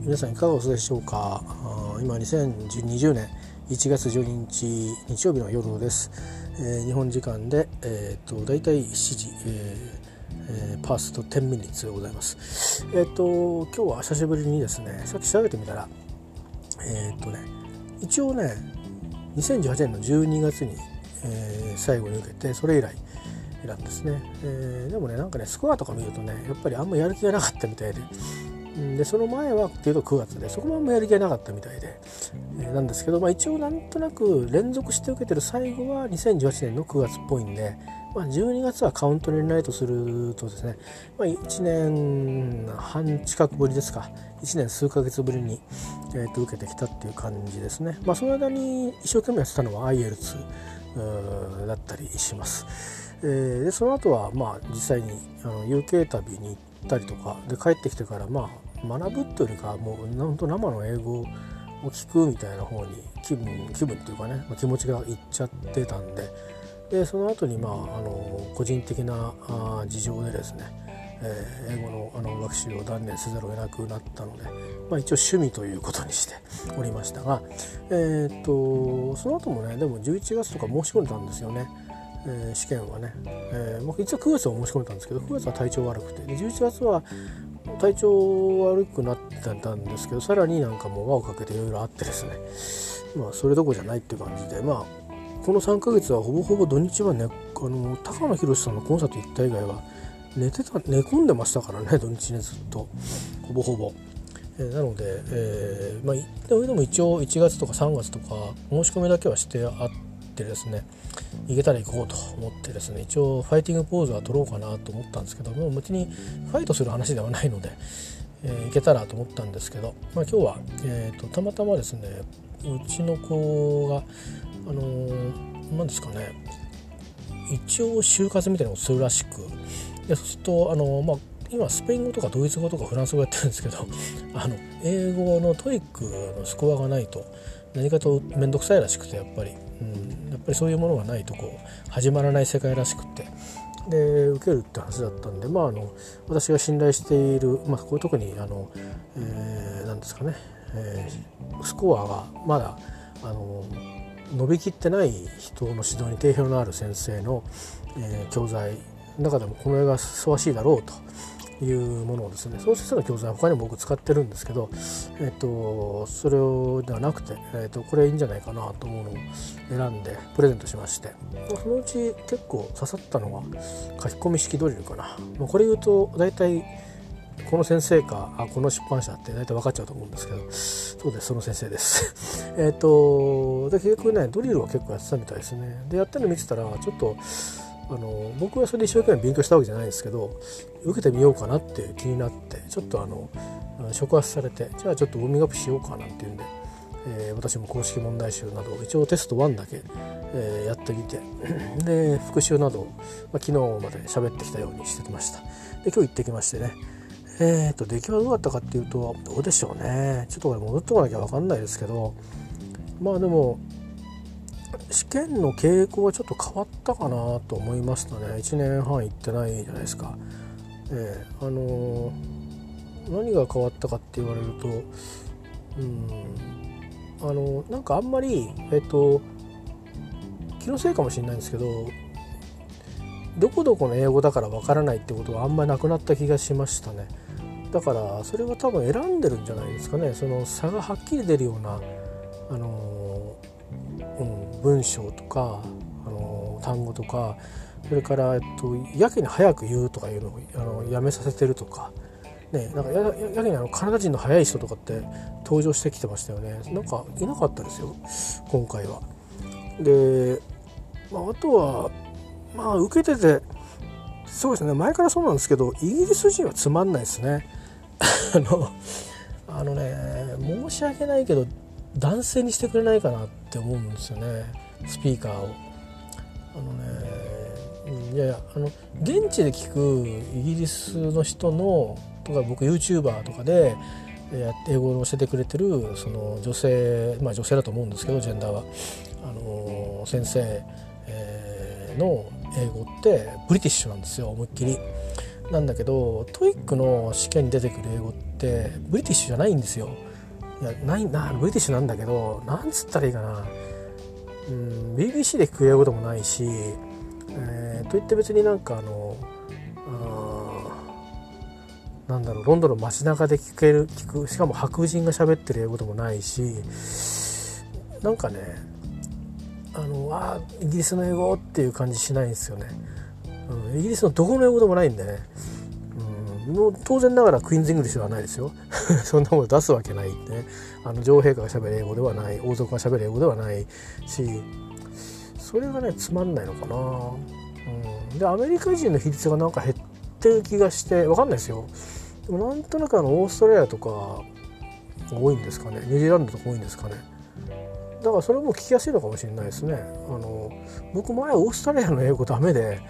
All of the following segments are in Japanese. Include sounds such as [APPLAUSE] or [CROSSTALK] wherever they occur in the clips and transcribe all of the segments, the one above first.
皆さんいかがお過ごしでしょうか？今2020年1月12日日曜日の夜です、えー、日本時間で、えーと、大体7時、えーえー、パースト10ミニッツでございます。えっ、ー、と今日は久しぶりにですねさっき調べてみたらえっ、ー、とね一応ね2018年の12月に、えー、最後に受けてそれ以来なんですね、えー、でもねなんかねスコアとか見るとねやっぱりあんまやる気がなかったみたいで。でその前はっていうと9月でそこもあんまやる気がなかったみたいで、えー、なんですけど、まあ、一応なんとなく連続して受けてる最後は2018年の9月っぽいんで、まあ、12月はカウントに入れないとするとですね、まあ、1年半近くぶりですか。1年数ヶ月ぶりに、えー、と受けてきたっていう感じですね、まあ、その間に一生懸命やってたのは IELTS だったりします。えー、でその後はまあ実際にあの UK 旅に行ったりとかで帰ってきてからまあ学ぶというよりかもう本当生の英語を聞くみたいな方に気分気分っていうかね、まあ、気持ちがいっちゃってたんででその後にまああの個人的なあ事情でですね、えー、英語のあの学習を断念せざるを得なくなったので、まあ、一応趣味ということにして [LAUGHS] おりましたが、えー、っとその後もねでも11月とか申し込んでたんですよね。えー、試験はね、えーまあ、一応9月は申し込めたんですけど9月は体調悪くてで11月は体調悪くなってたんですけどさらになんかもう輪をかけていろいろあってですねまあそれどころじゃないっていう感じでまあこの3ヶ月はほぼほぼ土日はねあの高野宏さんのコンサート行った以外は寝てた寝込んでましたからね土日ねずっとほぼほぼ。えー、なので、えーまあ、でも一応1月とか3月とか申し込みだけはしてあってですね行けたら行こうと思ってですね一応ファイティングポーズは取ろうかなと思ったんですけども別にファイトする話ではないので、えー、行けたらと思ったんですけど、まあ、今日は、えーと、たまたまですねうちの子があのー、ですかね一応就活みたいなのをするらしくでそうするとあのー、まあ今スペイン語とかドイツ語とかフランス語やってるんですけど [LAUGHS] あの英語の TOEICのスコアがないと何かと面倒くさいらしくてやっぱり、うん、やっぱりそういうものがないとこう始まらない世界らしくって。で受けるって話だったんでまああの私が信頼している、まあ、これ特にあの、えー、なんですかね、えー、スコアがまだあの伸びきってない人の指導に定評のある先生の、えー、教材の中でもこの絵がふさわしいだろうと。いうものをですね創設の教材は他にも僕使ってるんですけど、えっと、それをではなくて、えっと、これいいんじゃないかなと思うのを選んでプレゼントしましてそのうち結構刺さったのは書き込み式ドリルかな。もうこれ言うと大体この先生かあこの出版社って大体分かっちゃうと思うんですけどそうですその先生です。[LAUGHS] えっとで結局ねドリルは結構やってたみたいですね。でやってるの見てたらちょっとあの僕はそれで一生懸命勉強したわけじゃないんですけど受けてみようかなって気になってちょっとあの触発されてじゃあちょっとウォーミングアップしようかなんていうんで、えー、私も公式問題集など一応テスト1だけ、えー、やってみて [CLEARS THROAT] で復習など、まあ、昨日まで喋ってきたようにしてきました。で今日行ってきましてね。えーと、出来はどうだったかっていうとどうでしょうね。ちょっとこれ戻ってこなきゃ分かんないですけどまあでも試験の傾向はちょっと変わったかなと思いましたね。1年半行ってないじゃないですか。えー、あのー、何が変わったかって言われるとうんあのなんかあんまりえっ、と気のせいかもしれないんですけどどこどこの英語だからわからないってことはあんまりなくなった気がしましたね。だからそれは多分選んでるんじゃないですかね。その差がはっきり出るようなあの、文章とかあの単語とかそれから、えっと、やけに早く言うとかいうのをあのやめさせてるとか。ね、なんかややけにあのカナダ人の速い人とかって登場してきてましたよねなんかいなかったですよ今回は。で、まあ、あとはまあ受けててそうですね前からそうなんですけどイギリス人はつまんないですね。[LAUGHS] あのあのね申し訳ないけど男性にしてくれないかなって思うんですよねスピーカーを。あのねいやいやあの現地で聞くイギリスの人のとか僕 YouTuber とかで英語を教えてくれてるその女性まあ女性だと思うんですけどジェンダーはあの先生、えー、の英語ってブリティッシュなんですよ思いっきり。なんだけど TOEIC の試験に出てくる英語って British じゃないんですよいやないな British なんだけどなんつったらいいかな。うん BBC で聞く英語でもないし、えー、といって別になんかあのなんだろうロンドンの街中で聞ける聞くしかも白人が喋ってる英語でもないしなんかねあのあイギリスの英語っていう感じしないんですよね、うん、イギリスのどこの英語でもないんでね、もう当然ながら Queen's English ではないですよ。[LAUGHS] そんなもの出すわけないんで。ねあの女王陛下がしゃべる英語ではない。王族がしゃべる英語ではないし。それがねつまんないのかな、うん、でアメリカ人の比率がなんか減ってる気がして分かんないですよ。でもなんとなくあのオーストラリアとか多いんですかね。ニュージーランドとか多いんですかね。だからそれも聞きやすいのかもしれないですね。あの僕前オーストラリアの英語ダメで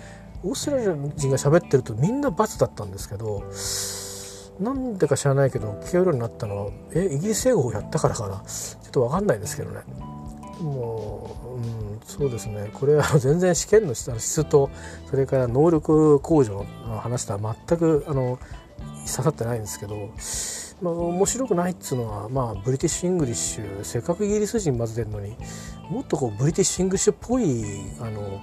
オーストラリア人が喋ってるとみんな罰だったんですけどなんでか知らないけど聞けるようになったのはえイギリス英語をやったからかな？ちょっと分かんないですけどね。もう、うん、そうですね。これは全然試験の質とそれから能力向上の話とは全くあの刺さってないんですけど、まあ、面白くないっつうのは、まあ、 British English せっかくイギリス人混ぜてるのにもっとこう British English っぽいあの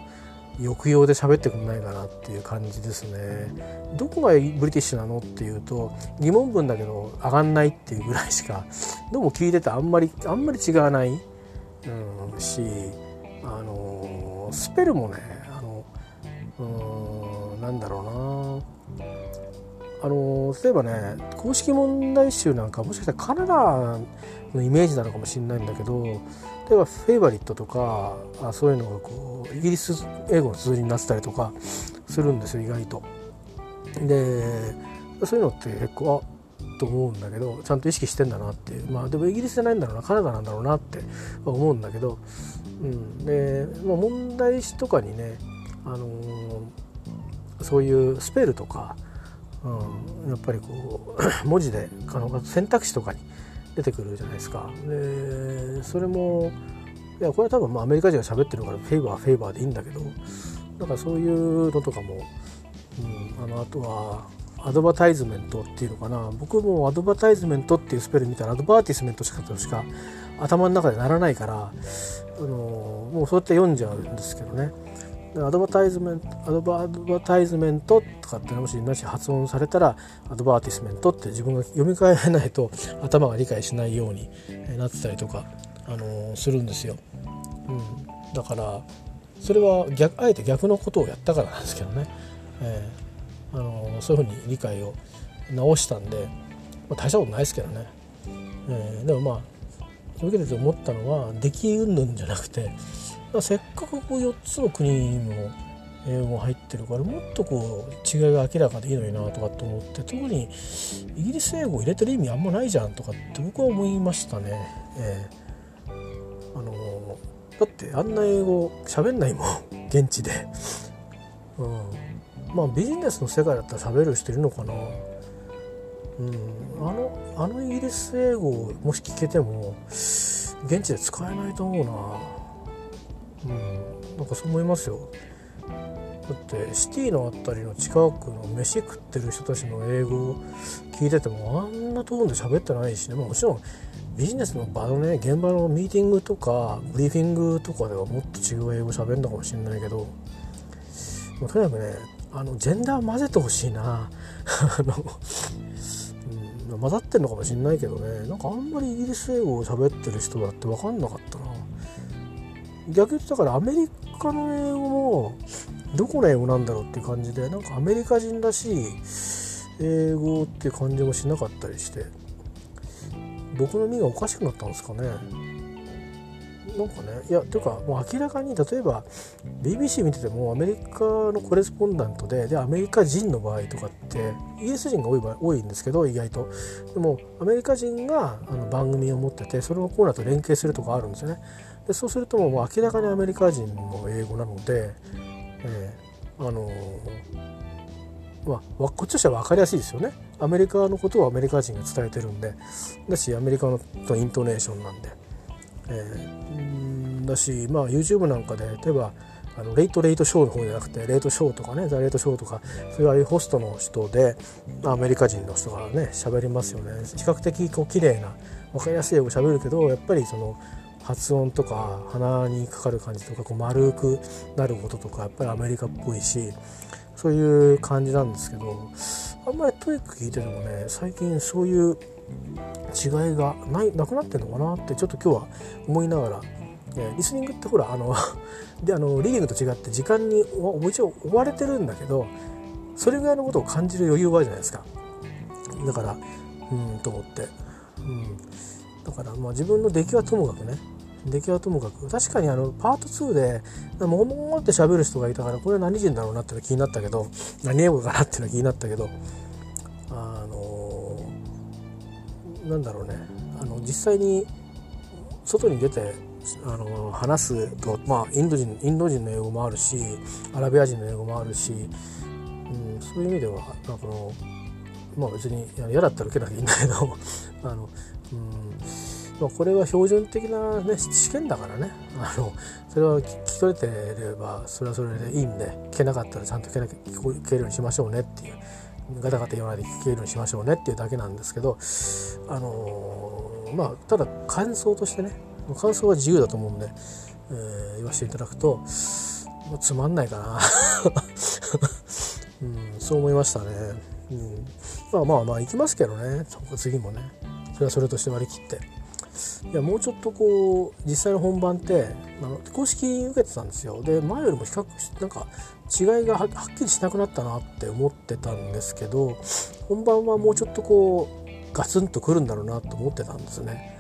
抑揚で喋ってくんないかなっていう感じですね。どこが British なのっていうと疑問文だけど上がんないっていうぐらいしかどうも聞いててあんまりあんまり違わない、うん、しあのスペルもねあのうんなんだろうなあの例えばね公式問題集なんかもしかしたらカナダのイメージなのかもしれないんだけど例えば「フェイバリット」とかあそういうのがこうイギリス英語の綴りになってたりとかするんですよ意外と。でそういうのって結構あと思うんだけどちゃんと意識してんだなっていうまあでもイギリスじゃないんだろうなカナダなんだろうなって思うんだけど、うん、で、まあ、問題詞とかにね、あのー、そういうスペルとかうん、やっぱりこう [COUGHS] 文字であの選択肢とかに出てくるじゃないですか。でそれもいやこれは多分まアメリカ人が喋ってるからフェイバーフェイバーでいいんだけどなんかそういうのとかも、うん、あのあとはアドバタイズメントっていうのかな僕もアドバタイズメントっていうスペル見たらアドバーティスメントしかとしか頭の中でならないからあのもうそうやって読んじゃうんですけどね。アドバタイズメントアドバアドバタイズメントとかってもしなし発音されたらアドバーティスメントって自分が読み替えないと頭が理解しないようになってたりとか、あのー、するんですよ、うん、だからそれは逆あえて逆のことをやったからなんですけどね、えー、あのー、そういうふうに理解を直したんで、まあ、大したことないですけどね、えー、でもまあそういうわけで思ったのは出来云々じゃなくてせっかくこう4つの国の英語が入ってるからもっとこう違いが明らかでいいのになとかと思って特にイギリス英語を入れてる意味あんまないじゃんとかって僕は思いましたね。えー、あのだってあんな英語喋んないもん現地で。うん、まあビジネスの世界だったら喋る人いるのかな。うん、あのあのイギリス英語もし聞けても現地で使えないと思うな。うん。なんかそう思いますよ。だってシティの辺りの近くの飯食ってる人たちの英語を聞いててもあんなトーンで喋ってないしね、まあ、もちろんビジネスの場のね現場のミーティングとかブリーフィングとかではもっと違う英語喋るのかもしれないけど、まあ、とにかくねあのジェンダー混ぜてほしいな。[LAUGHS] あの、混ざってんのかもしれないけどね。なんかあんまりイギリス英語を喋ってる人だって分かんなかったな。逆に言ったからアメリカの英語もどこの英語なんだろうっていう感じでなんかアメリカ人らしい英語っていう感じもしなかったりして。僕の身がおかしくなったんですかね。なんかね。いやというかもう明らかに例えば BBC 見ててもアメリカのコレスポンダントででアメリカ人の場合とかってイギリス人が多い場合多いんですけど意外と。でもアメリカ人があの番組を持っててそれをコーナーと連携するとかあるんですよね。でそうするともう明らかにアメリカ人の英語なので、えー、あのー、まあ、こっちとしては分かりやすいですよね。アメリカのことをアメリカ人が伝えてるんで。だしアメリカのイントネーションなんで、えー、だし、まあ、YouTube なんかで例えばあのレイトレイトショーの方じゃなくてレイトショーとかねザ・レイトショーとかそういうああいうホストの人でアメリカ人の人がね喋りますよね。比較的こう綺麗な分かりやすい英語喋るけどやっぱりその発音とか鼻にかかる感じとかこう丸くなることとかやっぱりアメリカっぽいしそういう感じなんですけどあんまり TOEIC 聞いててもね最近そういう違いがないなくなってるのかなってちょっと今日は思いながら、えリスニングってほらあの [LAUGHS] であのリーディングと違って時間にもちろん追われてるんだけどそれぐらいのことを感じる余裕があるじゃないですか。だからうんと思って、うん、だからまあ自分の出来はともかくね出来はともかく確かにあのパート2でもごもごって喋る人がいたからこれは何人だろうなっての気になったけど何英語かなっての気になったけどあのなんだろうね。あの実際に外に出てあの話すと、まあ、インド人インド人の英語もあるしアラビア人の英語もあるし、うん、そういう意味ではなんかのまあ別に嫌だったら受けなきゃいいんだけど [LAUGHS] あの、うんまあ、これは標準的な、ね、試験だからね。あのそれは聞き取れてればそれはそれでいいんで聞けなかったらちゃんと聞けなきゃ聞こえるようにしましょうねっていう。ガタガタ言わないで聞けるようにしましょうねっていうだけなんですけどあのまあただ感想としてね感想は自由だと思うんで、えー、言わせていただくともうつまんないかな、[LAUGHS] うん、そう思いましたね、うん、まあまあまあ行きますけどね。次もね。それはそれとして割り切って。いやもうちょっとこう実際の本番ってあの公式受けてたんですよ。で前よりも比較しなんか違いがはっきりしなくなったなって思ってたんですけど本番はもうちょっとこうガツンとくるんだろうなと思ってたんですね。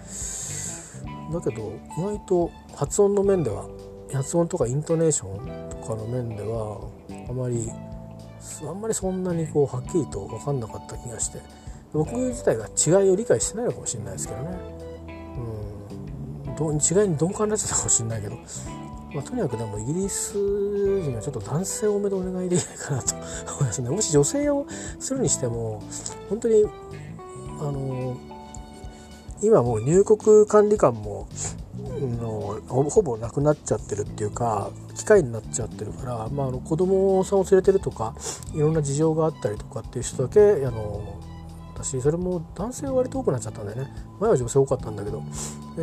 だけど意外と発音の面では発音とかイントネーションとかの面ではあまりあんまりそんなにこうはっきりと分かんなかった気がして僕自体が違いを理解してないのかもしれないですけどね。うん。ど、違いに鈍感になっちゃったかもしれないけど、まあ、とにかくでもイギリス人はちょっと男性多めでお願いできないかなと思いますね。もし女性をするにしても本当にあの今もう入国管理官ものほぼなくなっちゃってるっていうか機械になっちゃってるから、まあ、あの子供さんを連れてるとかいろんな事情があったりとかっていう人だけあのしそれも男性が割と多くなっちゃったんだよね。前は女性多かったんだけど、え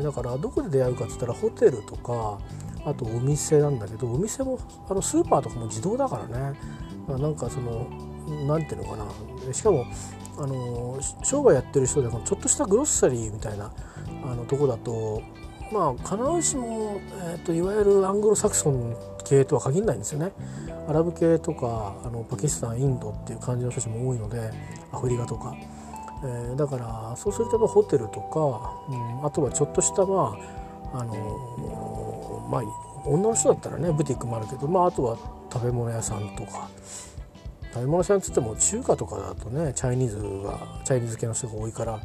ー、だからどこで出会うかっつったらホテルとかあとお店なんだけどお店もあのスーパーとかも自動だからね。なんかその何ていうのかな。しかもあの商売やってる人でちょっとしたグロッサリーみたいなあのとこだとまあ必ずしも、えーと、いわゆるアングロサクソン系とは限らないんですよね。アラブ系とかあのパキスタンインドっていう感じの人たちも多いのでアフリカとか、えー、だからそうするとホテルとか、うん、あとはちょっとしたまああのまあ女の人だったらねブティックもあるけど、まあ、あとは食べ物屋さんとか。食べ物屋さんっつっても中華とかだとねチャイニーズがチャイニーズ系の人が多いから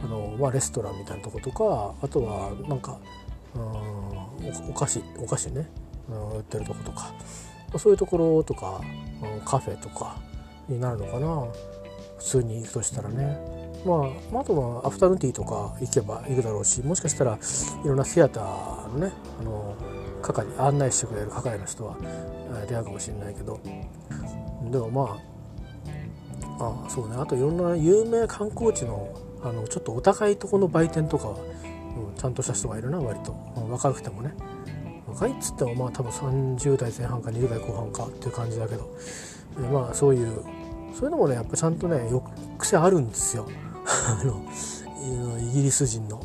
あの、まあ、レストランみたいなとことかあとはなんかうんお菓子お菓子ね、売ってるとことか。そういうところとか、カフェとかになるのかな。普通に行くとしたらね。まあ、あとはアフタヌーンティーとか行けばいるだろうしもしかしたらいろんなシアターのねあの係案内してくれる係の人は出会うかもしれないけど。でもまああそうね。あといろんな有名観光地のあのちょっとお高いとこの売店とかは、うん、ちゃんとした人がいるな割と、うん、若くてもね。若いっつってもまあ多分30代前半か20代後半かっていう感じだけどまあそういうそういうのもねやっぱちゃんとねよ癖あるんですよ。[LAUGHS] あのイギリス人の、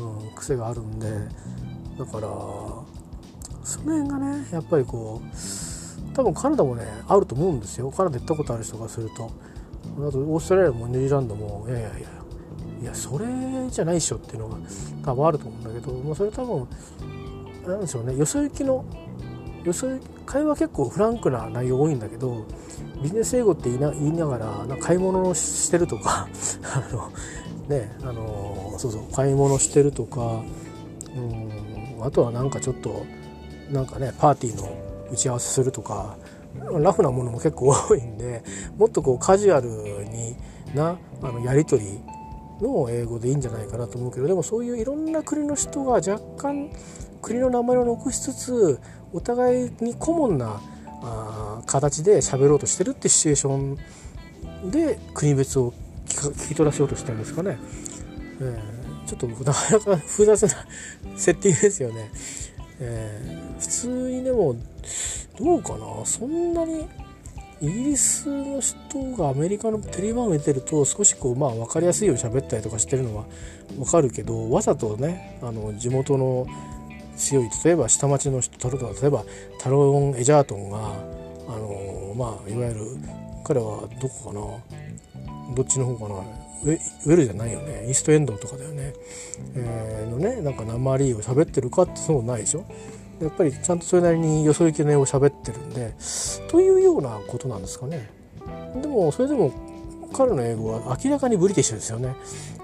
うん、癖があるんで。だからその辺がねやっぱりこう多分カナダもねあると思うんですよ。カナダ行ったことある人がすると。あとオーストラリアもニュージーランドもいやいやいやいやそれじゃないでしょっていうのが多分あると思うんだけど、まあ、それ多分なんでしょうね。よそ行きのよそ会話結構フランクな内容多いんだけどビジネス英語って言いな言いながらな買い物してるとか [LAUGHS] あのねあのそうそう買い物してるとかうんあとはなんかちょっとなんかねパーティーの打ち合わせするとかラフなものも結構多いんでもっとこうカジュアルになあのやり取りの英語でいいんじゃないかなと思うけどでもそういういろんな国の人が若干国の名前を残しつつお互いに顧問なあ形で喋ろうとしてるってシチュエーションで国別を聞き取らせようとしてるんですかね。えー、ちょっとなかなか複雑な [LAUGHS] セッティングですよね。えー、普通にでもどうかなそんなにイギリスの人がアメリカのテレビ番組出てると少しこうまあ分かりやすいように喋ったりとかしてるのは分かるけどわざとねあの地元の強い。例えば下町の人例えばタロン・エジャートンがあのまあいわゆる彼はどこかな？どっちの方かな？ウェルじゃないよね。イーストエンドとかだよね、えー、のねなんか鉛を喋ってるかってそうないでしょ？やっぱりちゃんとそれなりによそ行きの英語を喋ってるんでというようなことなんですかね。でもそれでも彼の英語は明らかにブリティッシュですよね。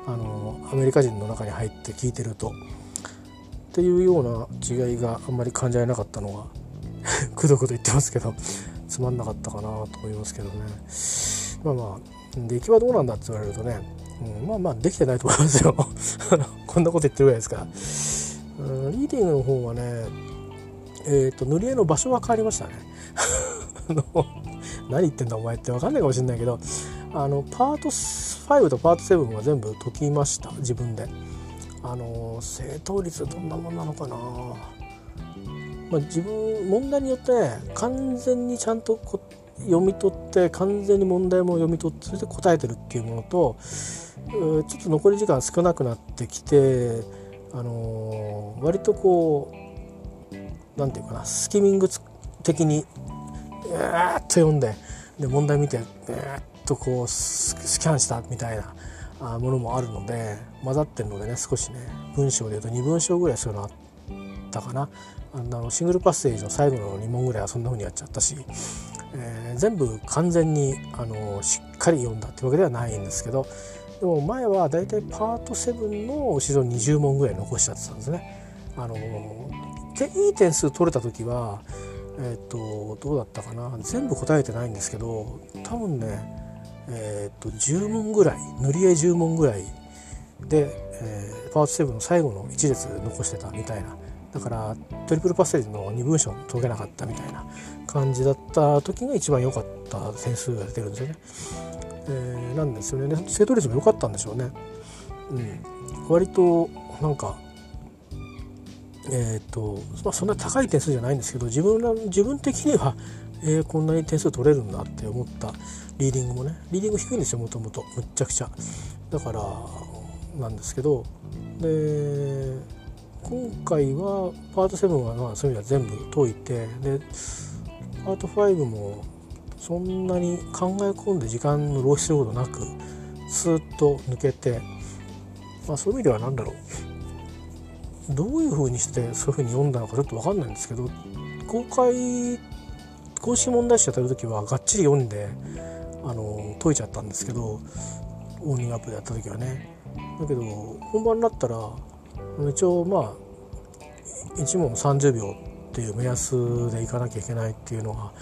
あのアメリカ人の中に入って聞いてると。っていうような違いがあんまり感じられなかったのは [LAUGHS] くどくど言ってますけどつまんなかったかなと思いますけどね。まあまあ出来はどうなんだって言われるとね、うん、まあまあできてないと思いますよ。[LAUGHS] こんなこと言ってるぐらいですから、うん、リーディングの方はねえーと、塗り絵の場所は変わりましたね。[LAUGHS] 何言ってんだお前って分かんないかもしれないけどあのパート5とパート7は全部解きました。自分で。あの正答率どんなもんなのかな。まあ、自分問題によって完全にちゃんと読み取って完全に問題も読み取ってそれで答えてるっていうものとちょっと残り時間少なくなってきて、あの割とこう何て言うかなスキミング的にうーっと読んでで問題見てうーっとこうスキャンしたみたいなものもあるので混ざってるのでね少しね文章で言うと2文章ぐらいそういうのあったかなあのシングルパッセージの最後の2問ぐらいはそんな風にやっちゃったし、えー、全部完全にあのしっかり読んだってわけではないんですけどでも前はだいたいパート7の後ろ20問ぐらい残しちゃってたんですね。あのいい点数取れた時はえっ、ー、とどうだったかな全部答えてないんですけど多分ねえっ、ー、と10問ぐらい塗り絵10問ぐらいで、えー、パート7の最後の1列残してたみたいな。だからトリプルパッセージの2文章解けなかったみたいな感じだった時が一番良かった点数が出てるんですよね。えー、なんですよね。正答率も良かったんでしょうね。うん、割となんかえーとまあ、そんな高い点数じゃないんですけど自分ら自分的には、えー、こんなに点数取れるんだって思ったリーディングもね。リーディング低いんですよもともと。むっちゃくちゃ。だからなんですけどで今回はパート7はまあそういう意味では全部解いてでパート5もそんなに考え込んで時間の浪費することなくスーッと抜けて、まあ、そういう意味では何だろう。どういうふうにしてそういうふうに読んだのかちょっと分かんないんですけど公開公式問題集やってる時はがっちり読んであの解いちゃったんですけどオーニングアップでやった時はね。だけど本番になったら一応まあ1問30秒っていう目安でいかなきゃいけないっていうのが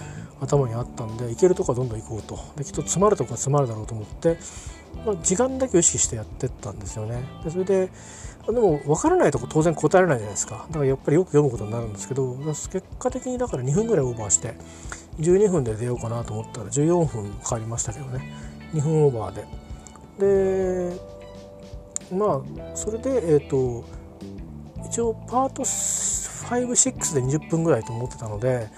頭にあったんでいけるとこはどんどん行こうと。できっと詰まるとこは詰まるだろうと思って、まあ、時間だけ意識してやってったんですよね。でそれででも分からないとこ当然答えられないじゃないですか。だからやっぱりよく読むことになるんですけど結果的にだから2分ぐらいオーバーして12分で出ようかなと思ったら14分かかりましたけどね。2分オーバーで。でまあそれでえっ、ー、と一応パート56で20分ぐらいと思ってたので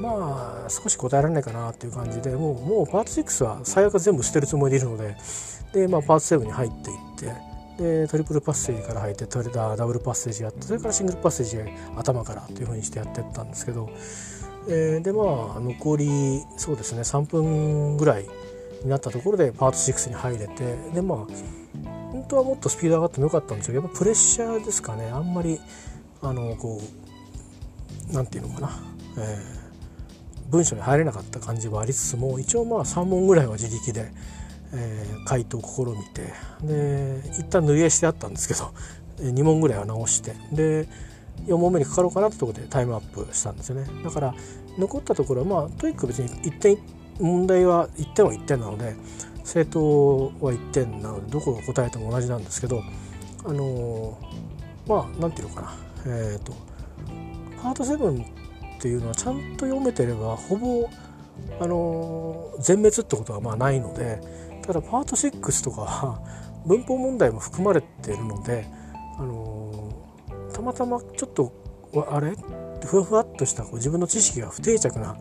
まあ少し答えられないかなっていう感じでもうもうパート6は最悪全部捨てるつもりでいるのでで、まあ、パート7に入っていってでトリプルパッセージから入ってトレダーダブルパッセージやってそれからシングルパッセージ頭からというふうにしてやってったんですけど、えー、でまあ残りそうですね3分ぐらいになったところでパート6に入れてでまあ本当はもっとスピード上がってもよかったんですけどやっぱプレッシャーですかねあんまりあのこうなんていうのかな、えー、文章に入れなかった感じはありつつも一応まあ3問ぐらいは自力で。えー、回答を試みてで一旦塗り絵してあったんですけど2問ぐらいは直してで4問目にかかろうかなってところでタイムアップしたんですよねだから残ったところはまあ TOEIC 別に1点問題は1点は1点なので正答は1点なのでどこを答えても同じなんですけどあの、まあ何て言うのかな。えっ、ー、とパート7っていうのはちゃんと読めてればほぼあの全滅ってことはまあないのでただパート6とかは文法問題も含まれてるので、あのたまたまちょっとあれ？ふわふわっとしたこう自分の知識が不定着な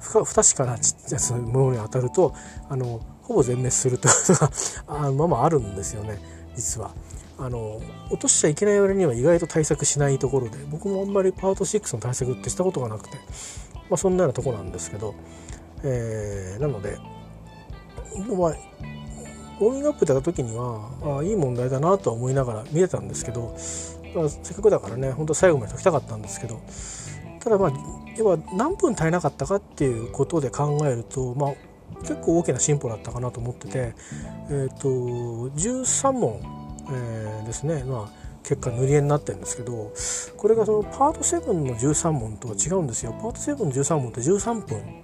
不確かなちっちゃいものに当たるとあのほぼ全滅するということが [LAUGHS] まあまああるんですよね実は。あの落としちゃいけない割には意外と対策しないところで僕もあんまりパート6の対策ってしたことがなくて、まあ、そんなようなとこなんですけど、えー、なので、まあ、ウォーミングアップ出た時にはあいい問題だなとは思いながら見れたんですけど、まあ、せっかくだからね本当最後まで解きたかったんですけどただまあ要は何分足りなかったかっていうことで考えると、まあ、結構大きな進歩だったかなと思ってて、えーと、13問、えー、ですね、まあ、結果塗り絵になってるんですけどこれがそのパート7の13問とは違うんですよ。パート7の13問って13分、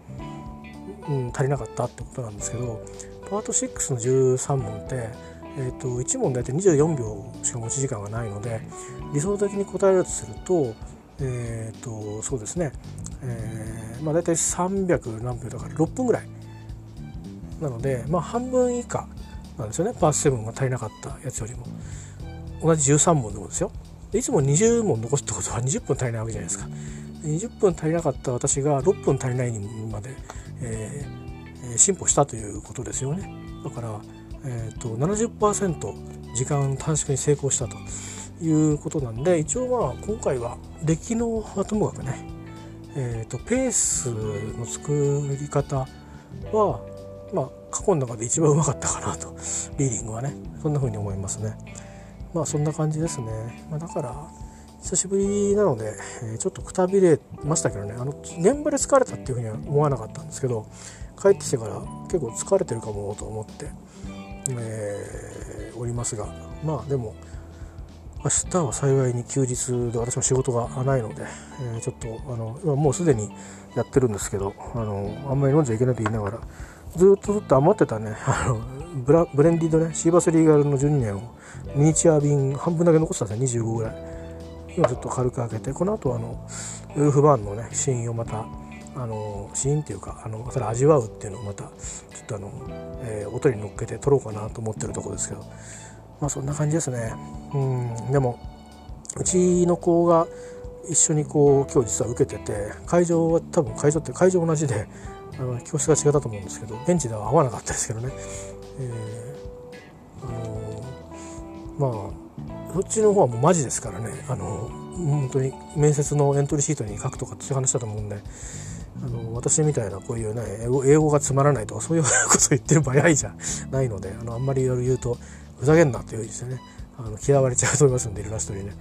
うん、足りなかったってことなんですけどパート6の13問って、えーと、1問大体24秒しか持ち時間がないので理想的に答えるとするとえーと、そうですね、えーまあ、大体300何秒だから6分ぐらいなので、まあ、半分以下なんですよね。パース7が足りなかったやつよりも。同じ13問でもですよ。いつも20問残すってことは20分足りないわけじゃないですか。20分足りなかった私が6分足りないにまで、えー、進歩したということですよね。だから、えー、と70%時間短縮に成功したと。いうことなんで一応まあ今回は出来のはともかくね、えーと、ペースの作り方はまあ過去の中で一番うまかったかなとリーディングはねそんな風に思いますね。まあそんな感じですね、まあ、だから久しぶりなので、え、ちょっとくたびれましたけどねあの現場で疲れたっていうふうには思わなかったんですけど帰ってきてから結構疲れてるかもと思って、えー、おりますがまあでも明日は幸いに休日で私も仕事がないので、えー、ちょっとあのもうすでにやってるんですけどあのあんまり飲んじゃいけないと言いながらずっとずっと余ってたね [LAUGHS] あのブラブレンディードねシーバスリーガルの12年をミニチュア便半分だけ残ってたんですね25ぐらい。今ちょっと軽く開けてこの後あのウルフバーンのねシーンをまたあのシーンっていうかあのそれ味わうっていうのをまたちょっとあの、えー、音に乗っけて撮ろうかなと思ってるところですけど。まあそんな感じですね。うん。でもうちの子が一緒にこう今日実は受けてて会場は多分会場って会場同じであの教室が違ったと思うんですけどベンチでは合わなかったですけどね、えー、あのまあそっちの方はもうマジですからね。あの本当に面接のエントリーシートに書くとかっていう話だと思うんであの私みたいなこういうね英語英語がつまらないとかそういうこと言ってる場合じゃないのであのあんまりいろいろ言うとふざけんなっていうふうにしてねあの嫌われちゃうと思いますんでイラストにね。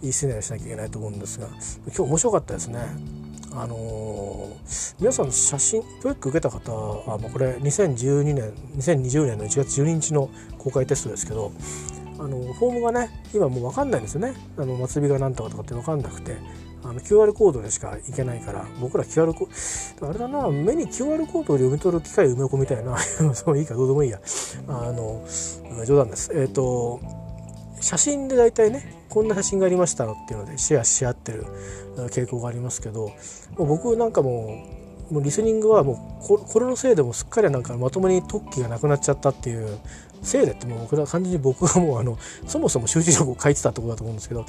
言い捨てないしなきゃいけないと思うんですが。今日面白かったですね。あのー、皆さん写真教育受けた方は、まあ、これ2012年2020年の1月12日の公開テストですけどあのフォームがね今もう分かんないんですよね。あの末尾が何とかとかって分かんなくて。あの QR コードでしかいけないから僕ら QR コードあれだな目に QR コードを読み取る機械埋め込みたいな。[LAUGHS] そういいかどうでもいいや。あの冗談です。えっ、ー、と写真で大体ねこんな写真がありましたっていうのでシェアし合ってる傾向がありますけど僕なんかもうもうリスニングはもうこれのせいでもすっかりなんかまともに特技がなくなっちゃったっていうせいでってもう僕は完全に僕がもうあのそもそも集中力を書いてたってことだと思うんですけど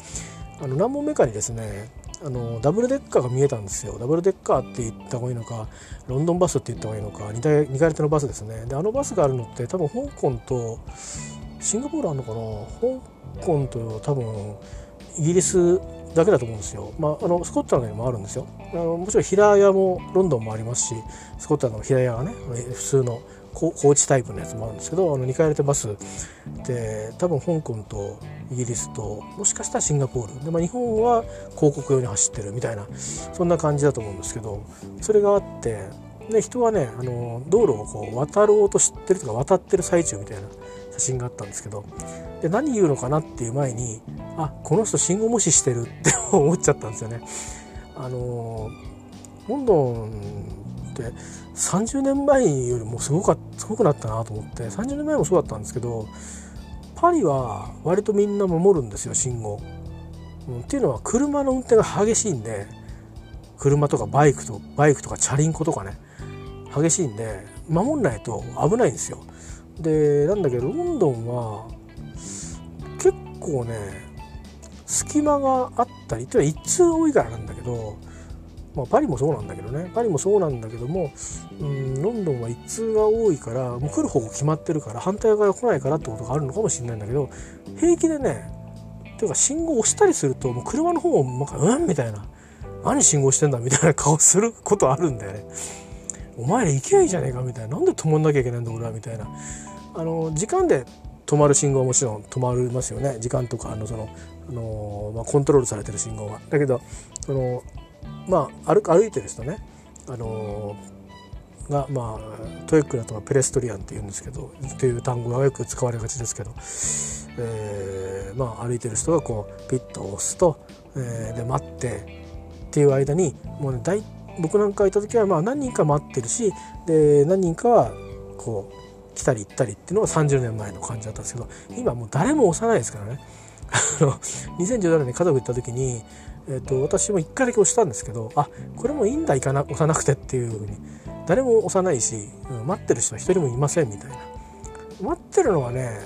あの何問目かにですねあのダブルデッカーが見えたんですよ。ダブルデッカーって言った方がいいのかロンドンバスって言った方がいいのか 2, 台2階建てのバスですね。であのバスがあるのって多分香港とシンガポールあるのかな？香港と多分イギリスだけだと思うんですよ、まあ、あのスコットランドにもあるんですよ。あのもちろん平屋もロンドンもありますしスコットランドの平屋がね普通の放置タイプのやつもあるんですけどあの2階建てバスで多分香港とイギリスともしかしたらシンガポールで、まあ、日本は広告用に走ってるみたいなそんな感じだと思うんですけどそれがあってで人はねあの道路をこう渡ろうとしてるとか渡ってる最中みたいな写真があったんですけどで何言うのかなっていう前にあこの人信号無視してるって思っちゃったんですよね。あのロンドンって30年前よりもすごかすごくなったなと思って30年前もそうだったんですけどパリは割とみんな守るんですよ信号。うん、っていうのは車の運転が激しいんで車とかバイクとバイクとかチャリンコとかね激しいんで守んないと危ないんですよ。でなんだけどロンドンは結構ね隙間があったりっていうのは一通多いからなんだけど、まあ、パリもそうなんだけどね。パリもそうなんだけども、うん、ロンドンは一通が多いからもう来る方向決まってるから反対側が来ないからってことがあるのかもしれないんだけど平気でねていうか信号を押したりするともう車の方もなんかうん？みたいな。何信号してんだ？みたいな [LAUGHS] 顔することあるんだよね。お前ら行けばいいじゃねえかみたいな。なんで止まんなきゃいけないんだ俺はみたいな。あの時間で止まる信号はもちろん止まりますよね。時間とかあのそのあの、まあ、コントロールされてる信号が。だけどそのまあ歩歩いてる人ねあのがまあトエックだとかペレストリアンっていうんですけどっていう単語がよく使われがちですけど、えー、まあ歩いてる人がこうピッと押すと、えー、で待ってっていう間にもうね大僕なんかいた時はまあ何人か待ってるしで何人かはこう来たり行ったりっていうのが30年前の感じだったんですけど今もう誰も押さないですからね。あの2017年に家族行った時に、えーと、私も1回だけ押したんですけどあこれもいいんだ行かな押さなくてっていうふうに。誰も押さないし、うん、待ってる人は一人もいませんみたいな。待ってるのはね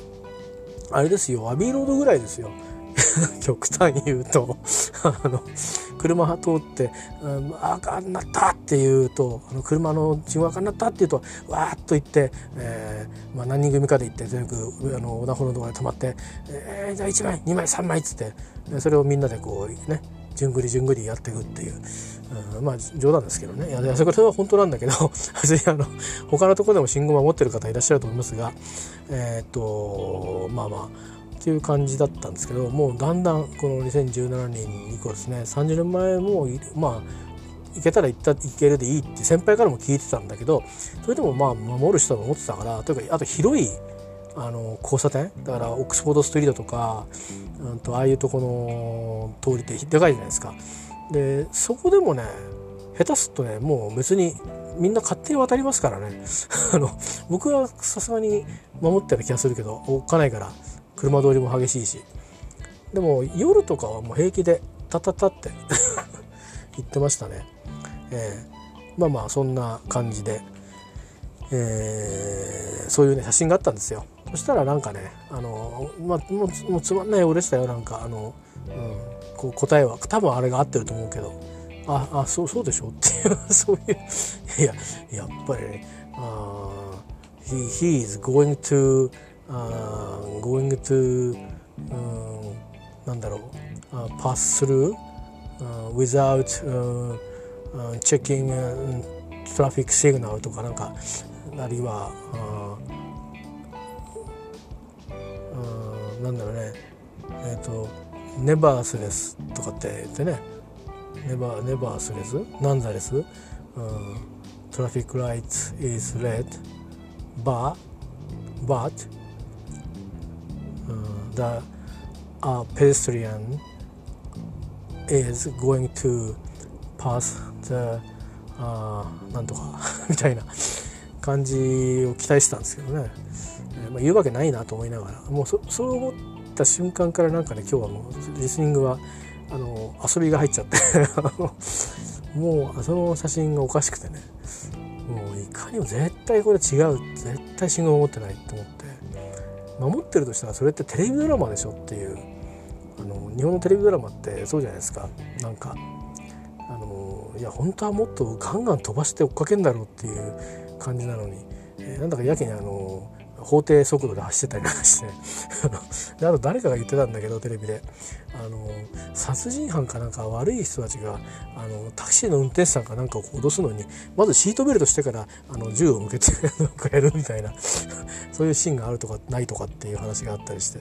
あれですよアビーロードぐらいですよ。[LAUGHS] 極端に言うと。[LAUGHS] あの車通って「うん、赤になった」って言うとあの車の信号赤になったって言うとわーっと行って、えーまあ、何人組かで行って全部あの横断歩道のところで止まって「えー、じゃあ1枚2枚3枚」っつってそれをみんなでこうねじゅんぐりじゅんぐりやっていくっていう、うん、まあ冗談ですけどね。いやそれは本当なんだけど [LAUGHS] あの他のところでも信号守ってる方いらっしゃると思いますがえー、っとまあまあっていう感じだったんですけどもうだんだんこの2017年以降ですね30年前もまあ行けたら行った行けるでいいって先輩からも聞いてたんだけどそれでもまあ守る人は思ってたからというかあと広いあの交差点？だからオックスフォードストリートとか、うん、とああいうとこの通りってでかいじゃないですか。でそこでもね下手すっとねもう別にみんな勝手に渡りますからね。[LAUGHS] あの僕はさすがに守ってる気がするけどおっかないから車通りも激しいし。でも夜とかはもう平気でタタタって [LAUGHS] 言ってましたね、えー、まあまあそんな感じで、えー、そういうね写真があったんですよ。そしたらなんかねあの、まあ、もうもうつまんない俺でしたよ。なんかあの、うん、こう答えは。多分あれが合ってると思うけど。ああそうそうでしょ？っていう [LAUGHS] そういう。いややっぱりねあ he, he is going to uh, going to、uh, なんだろう、uh, pass through、uh, without、uh, uh, checking、uh, traffic signal とかなんかあるいは、uh, uh, なんだろうね。えっ、ー、とネバースレスとかって言ってね。ネバーネバースレスナンザレス、うん、トラフィックライツ is red but but the uh, pedestrian is going to pass the あなんとか [LAUGHS] みたいな感じを期待してたんですけどね、え、まあ、言うわけないなと思いながらもうそそう思った瞬間からなんかね今日はもうリスニングはあの遊びが入っちゃって。[LAUGHS] もうその写真がおかしくてね。もういかにも絶対これ違う絶対信号を持ってないと思って。守ってるとしたらそれってテレビドラマでしょっていうあの日本のテレビドラマってそうじゃないですか。なんかあのいや本当はもっとガンガン飛ばして追っかけんだろうっていう感じなのに、えー、なんだかやけにあの法定速度で走ってたりなんかして。[LAUGHS] であと誰かが言ってたんだけどテレビで。あの殺人犯かなんか悪い人たちがあのタクシーの運転手さんかなんかを脅すのにまずシートベルトしてからあの銃を向けて [LAUGHS] やるみたいなそういうシーンがあるとかないとかっていう話があったりして。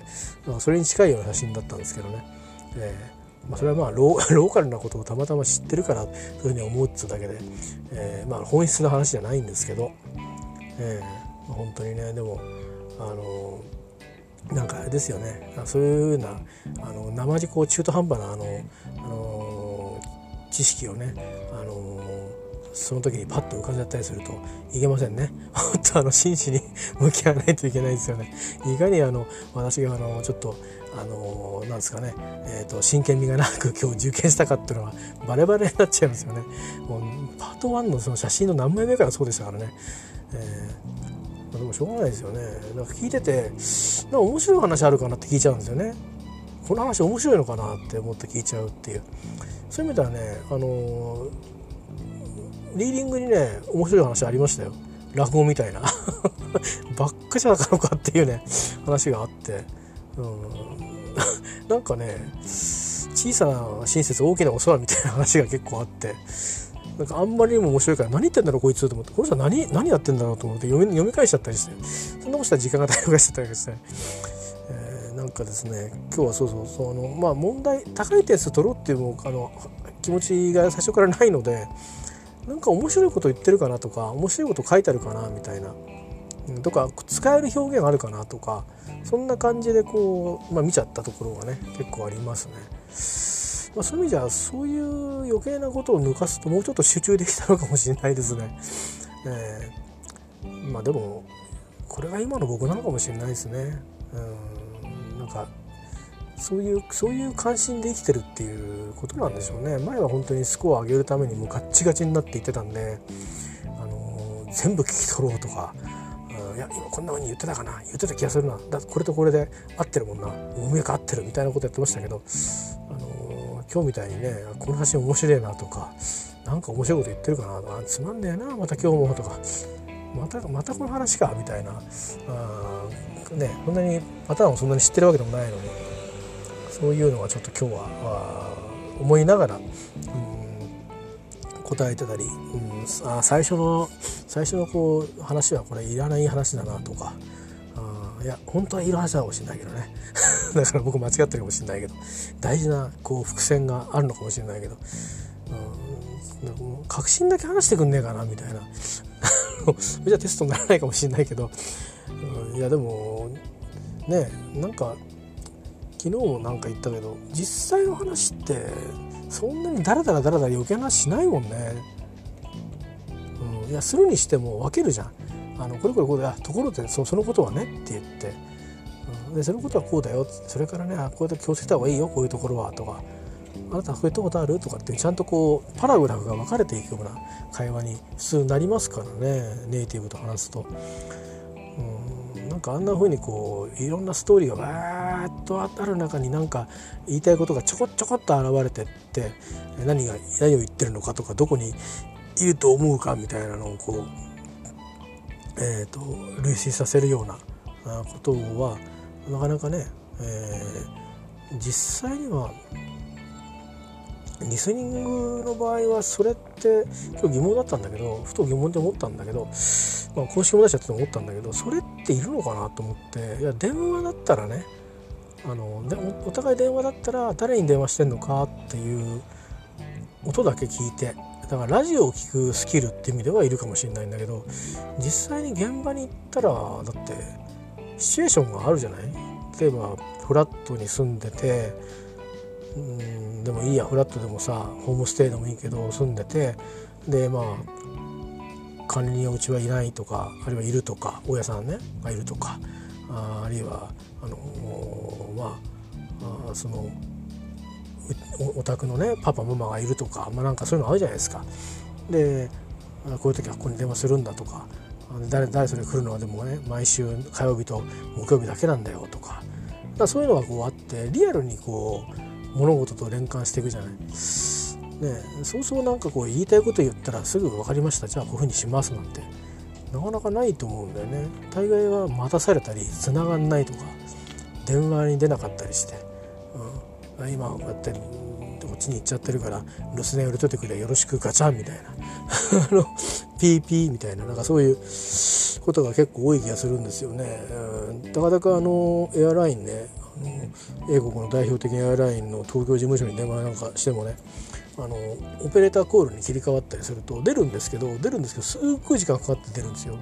それに近いような写真だったんですけどね。えーまあ、それはまあ [LAUGHS] ローカルなことをたまたま知ってるからそういうふうに思うっつうだけで、えー、まあ本質の話じゃないんですけど、えー、本当にねでもあのなんかあれですよねそういうようなあの生地こう中途半端なあのあの知識をねあのその時にパッと浮かんじゃったりするといけませんね。[LAUGHS] 本当あの真摯に向き合わないといけないですよね。いかにあの私があのちょっとあのなんですかね、えーと、真剣味がなく今日受験したかっていうのはバレバレになっちゃいますよね。もうパート1のその写真の何枚目からそうでしたからね。えー、でもしょうがないですよね。なんか聞いててなんか面白い話あるかなって聞いちゃうんですよね。この話面白いのかなって思って聞いちゃうっていう。そういう意味ではねあのリーディングにね面白い話ありましたよ。落語みたいな。[LAUGHS] ばっかじゃなかのかっていうね話があって、うん、なんかね小さな親切大きなお世話みたいな話が結構あって。なんかあんまりにも面白いから何言ってんだろうこいつと思ってこの人は何何やってんだろうと思って読み読み返しちゃったりしてそんなことしたら時間が滞りしちゃったりして、えー、なんかですね今日はそうそうそのまあ問題高い点数取ろうっていうもあの気持ちが最初からないのでなんか面白いこと言ってるかなとか面白いこと書いてあるかなみたいなとか使える表現あるかなとかそんな感じでこう、まあ、見ちゃったところがね結構ありますね。まあ、そういう意味じゃそういう余計なことを抜かすともうちょっと集中できたのかもしれないですね。えー、まあでもこれが今の僕なのかもしれないですね。うんなんかそういうそういう関心で生きてるっていうことなんでしょうね前は本当にスコアを上げるためにもうガッチガチになっていってたんで、あのー、全部聞き取ろうとか、うん、いや今こんな風に言ってたかな言ってた気がするなだこれとこれで合ってるもんな運営が合ってるみたいなことやってましたけど、あ今日みたいにねこの写真面白いなとか何か面白いこと言ってるかなとかつまんねえなまた今日もとかまたまたこの話かみたいなあねこんなにパターンをそんなに知ってるわけでもないのにそういうのはちょっと今日は思いながら、うん、答えてたり、うん、あ最初の最初のこう話はこれいらない話だなとかあいや本当はいる話かもしれないけどね。だか？ら [LAUGHS] 僕間違ってるかもしれないけど。大事なこう伏線があるのかもしれないけど、確信だけ話してくんねえかなみたいな。そ [LAUGHS] れじゃテストにならないかもしれないけど、いやでもねなんか昨日もなんか言ったけど実際の話ってそんなにダラダラダラダラ余計な話しないもんね。いやするにしても分けるじゃん。あのこれこれこうだところでそそのことはねって言って、でそのことはこうだよ。それからねあこうやって気をつけた方がいいよ。こういうところは。とか。あなたこういったことあるとかってちゃんとこうパラグラフが分かれていくような会話に普通なりますからね。ネイティブと話すと。なんかあんな風にこういろんなストーリーがわーっとある中になんか言いたいことがちょこちょこっと現れてって何が何を言ってるのかとかどこにいると思うかみたいなのをこう、えーと、類推させるようなことはなかなかね、えー、実際にはリスニングの場合はそれって今日疑問だったんだけどふと疑問で思ったんだけど、まあ、公式も出しちゃって思ったんだけどそれっているのかなと思っていや電話だったらねあのでお互い電話だったら誰に電話してんのかっていう音だけ聞いてだからラジオを聞くスキルって意味ではいるかもしれないんだけど実際に現場に行ったらだってシチュエーションがあるじゃない？例えばフラットに住んでてうんでもいいやフラットでもさホームステイでもいいけど住んでてでまあ管理人はうちはいないとかあるいはいるとか大家さんねがいるとかああるいはあのまあそのお宅のねパパママがいるとか、まあ、なんかそういうのあるじゃないですか。でこういう時はここに電話するんだとか誰誰それ来るのはでもね毎週火曜日と木曜日だけなんだよとか。だそういうのがこうあってリアルにこう物事と連関していくじゃない。ね、そうそうなんかこう言いたいこと言ったらすぐ分かりました。じゃあこういうふうにしますなんて。なかなかないと思うんだよね。大概は待たされたり繋がんないとか。電話に出なかったりして、うん、今こうやってこっちに行っちゃってるから留守電売れといてくれよろしくガチャンみたいな [LAUGHS] あのピーピーみたいななんかそういうことが結構多い気がするんですよね。うん、なかなかあのエアラインね英国の代表的エアラインの東京事務所に電話なんかしてもねあのオペレーターコールに切り替わったりすると出るんですけど出るんですけどすっごい時間かかって出るんですよ。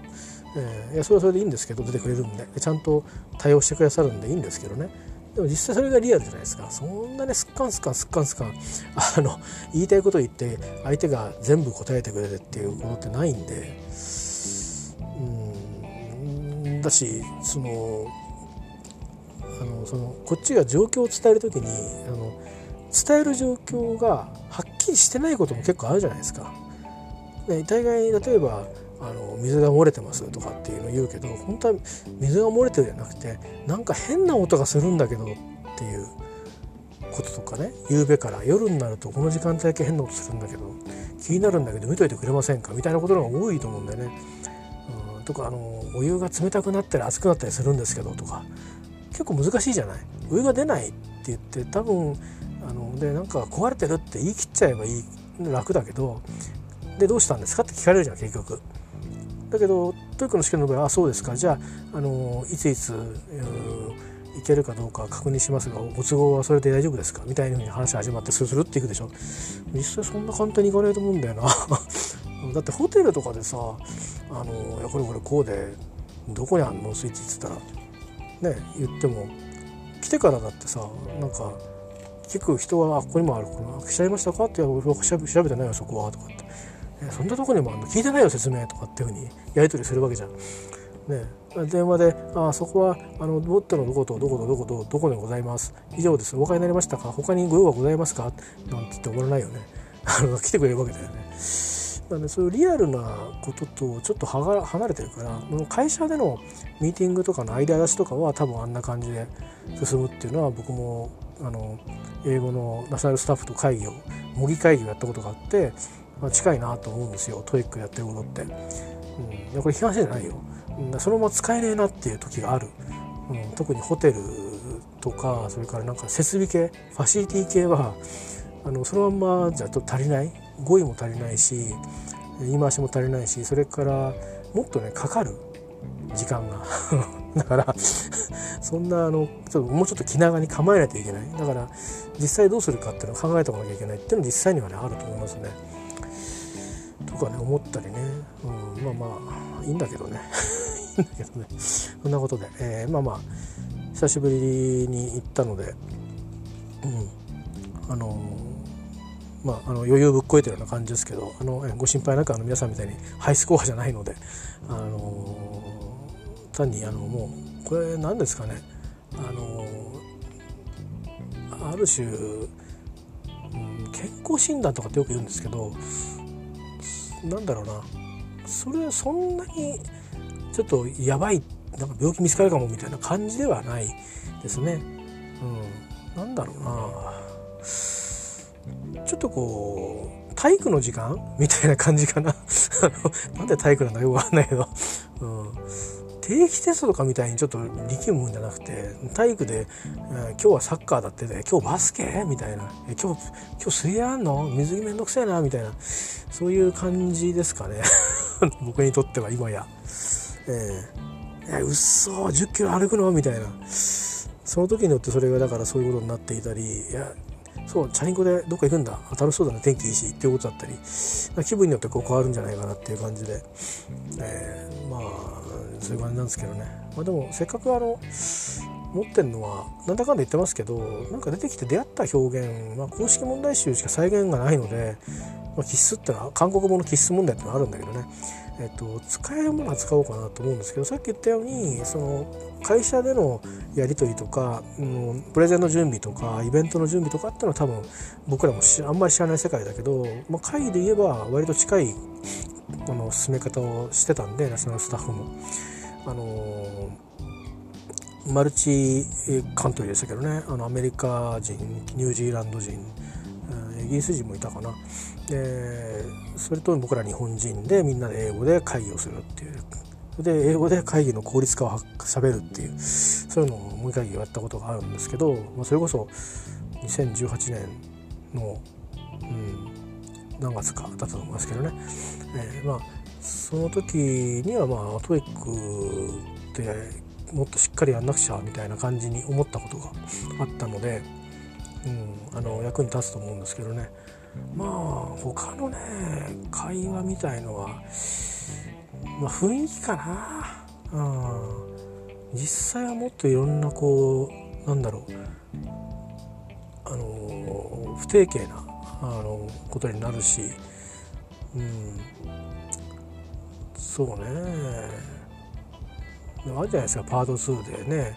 えー、いやそれはそれでいいんですけど出てくれるんでちゃんと対応してくださるんでいいんですけどねでも実際それがリアルじゃないですか。そんなねすっかんすかんすっかんすかんあの言いたいこと言って相手が全部答えてくれるっていうことってないんで。うん。だしそのあのそのこっちが状況を伝える時にあの伝える状況がはっきりしてないことも結構あるじゃないですか。ね、大概例えばあの水が漏れてますとかっていうのを言うけど本当は水が漏れてるじゃなくてなんか変な音がするんだけどっていうこととかね夕べから夜になるとこの時間帯だけ変な音するんだけど気になるんだけど見といてくれませんかみたいなことが多いと思うんだよね。うん、とかあのお湯が冷たくなったり熱くなったりするんですけどとか結構難しいじゃない？お湯が出ないって言って多分あのでなんか壊れてるって言い切っちゃえばいい楽だけどでどうしたんですかって聞かれるじゃん結局。だけど TOEIC の試験の場合はあそうですか。じゃあ、あのいついついけるかどうか確認しますがご都合はそれで大丈夫ですか？みたいなふうに話始まってするっていくでしょ。実際そんな簡単にいかないと思うんだよな。[LAUGHS] だってホテルとかでさ「あのいやこれこれこうでどこにあんの？スイッチ」っつったら。ね言っても来てからだってさなんか結構人は「あここにもある。この来ちゃいましたか?」って「俺は調べてないよそこは」とかって「そんなとこにもあの？聞いてないよ説明」とかっていうふうにやり取りするわけじゃん。ね、電話で「あそこはあのボットのどことどことどことどこでございます？以上ですお分かりになりましたか？他にご用はございますか?」なんて言って終わらないよね [LAUGHS] 来てくれるわけだよね。だね、そういうリアルなこととちょっと離れてるから会社でのミーティングとかのアイデア出しとかは多分あんな感じで進むっていうのは僕もあの英語のナショナルスタッフと会議を模擬会議をやったことがあって、まあ、近いなと思うんですよ TOEIC やってることって。うん、これ批判してじゃないよ。そのまま使えねえなっていう時がある。うん、特にホテルとかそれからなんか設備系ファシリティ系はあのそのまんまじゃと足りない語彙も足りないし言い回しも足りないしそれからもっとねかかる時間が [LAUGHS] だからそんなあのちょっともうちょっと気長に構えないといけないだから実際どうするかっていうのを考えておかなきゃいけないっていうのは実際にはねあると思いますね。とかね思ったりね、うん、まあまあいいんだけどね。[LAUGHS] いいんだけどね。そんなことで、えー、まあまあ久しぶりに行ったので、うん、あのまあ、あの余裕ぶっこいてるような感じですけどあのご心配なくあの皆さんみたいにハイスコアじゃないので、あの単にあのもうこれ何ですかね、あのある種、うん、健康診断とかってよく言うんですけどなんだろうな。それはそんなにちょっとやばいなんか病気見つかるかもみたいな感じではないですね。うん、なんだろうな。ちょっとこう体育の時間みたいな感じかな。[LAUGHS] なんで体育なんだよくわかんないけど、うん、定期テストとかみたいにちょっと力むんじゃなくて体育で、今日はサッカーだってね今日バスケ？みたいな。今日今日水泳あんの？水着めんどくせえな？みたいな。そういう感じですかね。[LAUGHS] 僕にとっては今や。えー、えうっそ10キロ歩くの？みたいな。その時によってそれがだからそういうことになっていたりいやそうチャリンコでどっか行くんだ。楽しそうだね。天気いいしっていうことだったり。気分によってこう変わるんじゃないかなっていう感じで、えー、まあそういう感じなんですけどね、まあ、でもせっかくあの持ってるのはなんだかんだ言ってますけどなんか出てきて出会った表現、まあ、公式問題集しか再現がないので、まあ、必須ってのは韓国語の必須問題ってのはあるんだけどね。えっと、使えるものは使おうかなと思うんですけどさっき言ったようにその会社でのやり取りとか、うん、プレゼンの準備とかイベントの準備とかっていうのは多分僕らもあんまり知らない世界だけど、まあ、会議で言えば割と近いこの進め方をしてたんでナショナルスタッフも。あのマルチカントリーでしたけどねあのアメリカ人ニュージーランド人イギリス人もいたかなでそれと僕ら日本人でみんなで英語で会議をするっていう。で英語で会議の効率化をしゃべるっていう。そういうのをもう一回やったことがあるんですけど、まあ、それこそ2018年の、うん、何月かだったと思いますけどね、えー、まあその時にはまあ TOEIC でもっとしっかりやんなくちゃみたいな感じに思ったことがあったので、うん、あの役に立つと思うんですけどね。まあ他のね会話みたいのは、まあ、雰囲気かな、うん、実際はもっといろんなこうなんだろう。あの不定形なあのことになるし、うん、そうね。あるじゃないですか。パート2でね。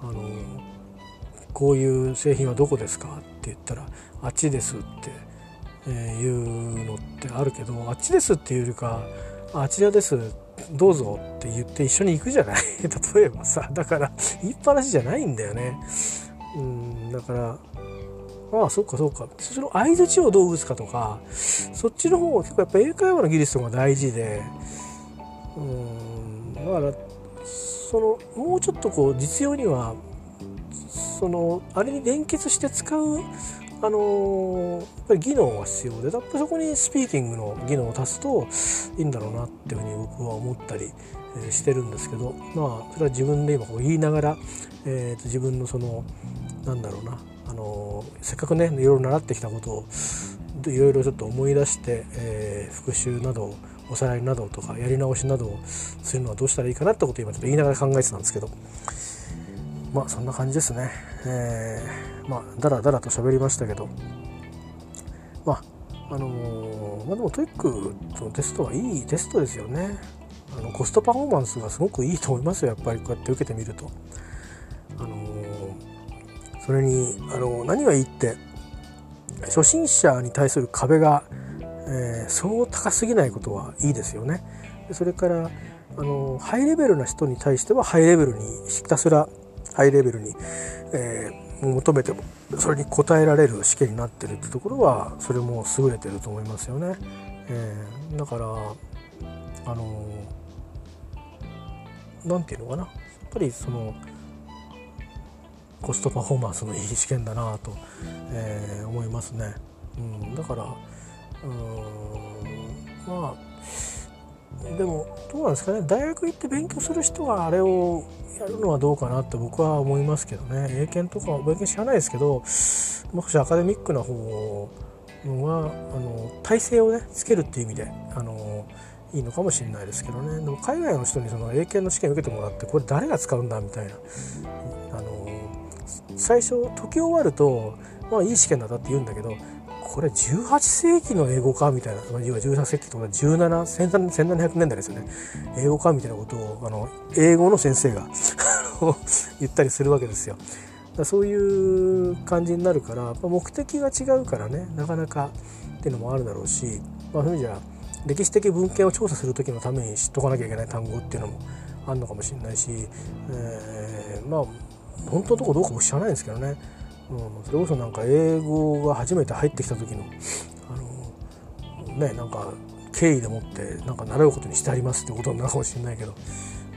あのこういう製品はどこですかって言ったらあっちですって、えー、いうのってあるけどあっちですっていうよりかあちらですどうぞって言って一緒に行くじゃない。[LAUGHS] 例えばさだから言いっぱなしじゃないんだよね。うんだからああそっかそっか。その相づちをどう打つかとかそっちの方は結構やっぱ英会話の技術が大事でうんだからそのもうちょっとこう実用にはそのあれに連結して使うあのやっぱり技能が必要でやっぱそこにスピーキングの技能を足すといいんだろうなっていうふうに僕は思ったりしてるんですけどまあそれは自分で今こう言いながら、えー、と自分のそのなんだろうなあのせっかくねいろいろ習ってきたことをいろいろちょっと思い出して、えー、復習などおさらいなどとかやり直しなどをするのはどうしたらいいかなってことを今ちょっと言いながら考えてたんですけどまあそんな感じですね。えー、まあだらだらと喋りましたけどまああのー、まあでも TOEIC のテストはいいテストですよね。あのコストパフォーマンスがすごくいいと思いますよやっぱりこうやって受けてみると。あのー、それに、あの、何がいいって初心者に対する壁が、えー、そう高すぎないことはいいですよね。それからあのハイレベルな人に対してはハイレベルにひたすらハイレベルに、えー、求めてもそれに応えられる試験になってるってところはそれも優れてると思いますよね。えー、だからあの何て言うのかなやっぱりそのコストパフォーマンスのいい試験だなと、えー、思いますね。うん、だからうんまあでもどうなんですかね。大学行って勉強する人はあれをやるのはどうかなって僕は思いますけどね。英検とか英検知らないですけどもしアカデミックな方はあの体制をねつけるっていう意味であのいいのかもしれないですけどね。でも海外の人にその英検の試験受けてもらってこれ誰が使うんだみたいなあの最初解き終わるとまあいい試験だったって言うんだけどこれ18世紀の英語かみたいな要は18世紀とか1700年代ですよね英語かみたいなことをあの英語の先生が言ったりするわけですよ。だそういう感じになるから目的が違うからねなかなかっていうのもあるだろうし、まあ、そういう意味じゃ歴史的文献を調査する時のために知っとかなきゃいけない単語っていうのもあるのかもしれないし、えー、まあ本当のとこどうかも知らないんですけどねうん、それこそなんか英語が初めて入ってきた時のあのねなんか経緯でもってなんか習うことにしてありますってことになるかもしれないけど。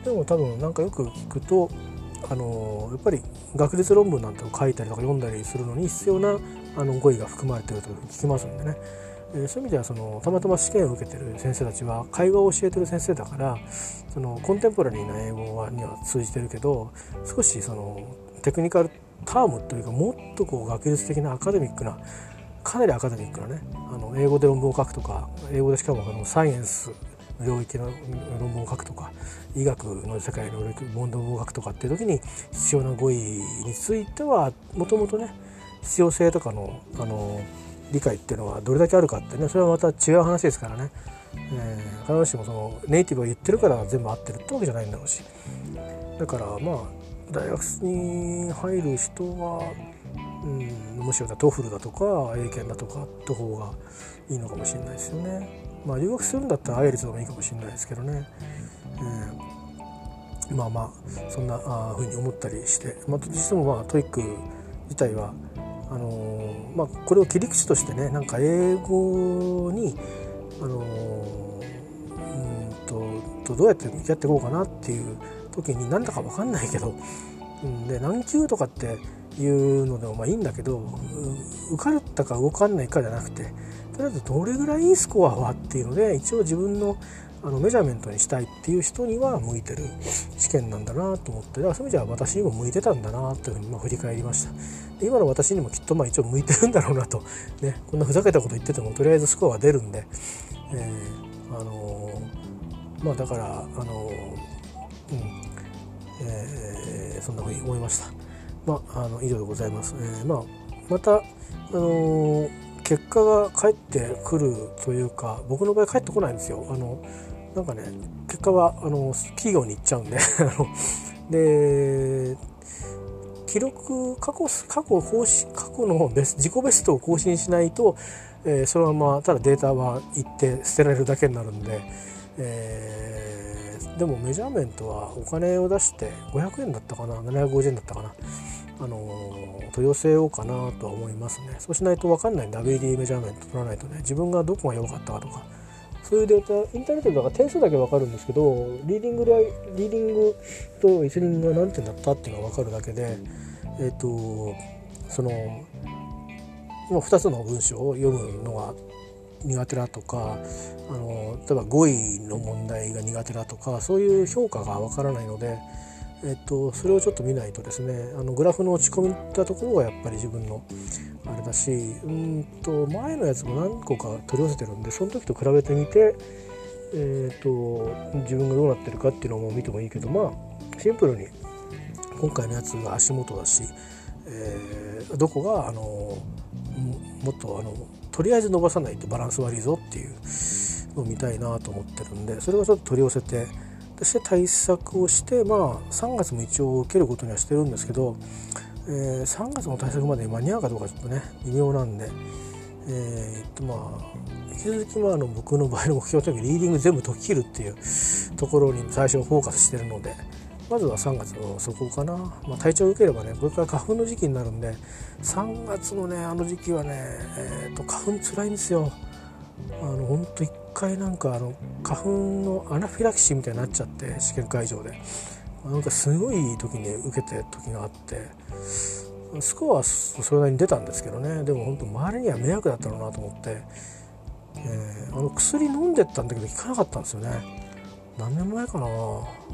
でも多分なんかよく聞くとあのやっぱり学術論文なんてを書いたりとか読んだりするのに必要なあの語彙が含まれてると聞きますんでね、え、そういう意味ではそのたまたま試験を受けてる先生たちは会話を教えてる先生だからそのコンテンポラリーな英語はには通じてるけど少しそのテクニカルタームというかもっとこう学術的なアカデミックなかなりアカデミックなねあの英語で論文を書くとか英語でしかもあのサイエンス領域の論文を書くとか医学の世界の論文を書くとかっていう時に必要な語彙についてはもともとね必要性とかのあの理解っていうのはどれだけあるかってねそれはまた違う話ですからね、えー、必ずしもそのネイティブが言ってるから全部合ってるってわけじゃないんだろうし。だからまあ大学に入る人は、うん、むしろ TOEFL だとか英検だとかって方がいいのかもしれないですよね。まあ留学するんだったら IELTS でもいいかもしれないですけどね。えー、まあまあそんなあふうに思ったりして、まあ、実もまあ TOEIC 自体はあのー、まあ、これを切り口としてねなんか英語に、あのー、うんとどうやって向き合っていこうかなっていう時になんだか分かんないけど、うん、で何級とかっていうのでもまあいいんだけど受かったか動かんないかじゃなくてとりあえずどれぐらいいいスコアはっていうので一応自分のあのメジャーメントにしたいっていう人には向いてる試験なんだなと思ってだからそういう意味では私にも向いてたんだなというふうにま振り返りました。で今の私にもきっとまあ一応向いてるんだろうなと、ね、こんなふざけたこと言っててもとりあえずスコアは出るんで、えー、あのー、まあだからあのー、うんえー、そんなふうに思いました。まあ、あの以上でございます。えー、まあ、また、あの結果が返ってくるというか僕の場合返ってこないんですよ。あのなんかね結果はあの企業に行っちゃうんで [LAUGHS] で記録過去過去更新過去のベス自己ベストを更新しないと、えー、そのままただデータは行って捨てられるだけになるんで、えー、でもメジャーメントはお金を出して500円だったかな750円だったかなあの取り寄せようかなとは思いますね。そうしないと分かんないんで WD メジャーメント取らないとね。自分がどこが弱かったかとか。そういうデータインターネットでだから点数だけ分かるんですけどリーディングリーディングとリスニングが何点だったっていうのが分かるだけでえっ、ー、とその、2つの文章を読むのが苦手だとかあの例えば語彙の問題が苦手だとかそういう評価が分からないので、えっと、それをちょっと見ないとですねあのグラフの落ち込みったところがやっぱり自分のあれだしうんと前のやつも何個か取り寄せてるんでその時と比べてみて、えーと、自分がどうなってるかっていうのも見てもいいけどまあシンプルに今回のやつが足元だし、えー、どこがあのもっとあのとりあえず伸ばさないとバランス悪いぞっていうのを見たいなと思ってるんでそれをちょっと取り寄せてそして対策をしてまあ3月も一応受けることにはしてるんですけどえー、3月の対策まで間に合うかどうかちょっとね微妙なんで、えー、っとまあ引き続きまああの僕の場合の目標というかリーディング全部解き切るっていうところに最初フォーカスしてるのでまずは3月のそこかな、まあ、体調を受ければねこれから花粉の時期になるんで3月のねあの時期はね、えー、と花粉つらいんですよ。あのほんと一回なんかあの花粉のアナフィラキシーみたいになっちゃって試験会場で。なんかすごい時に受けて時があってスコアはそれなりに出たんですけどね。でも本当周りには迷惑だったろうなと思って、えー、あの薬飲んでったんだけど効かなかったんですよね。何年前かな？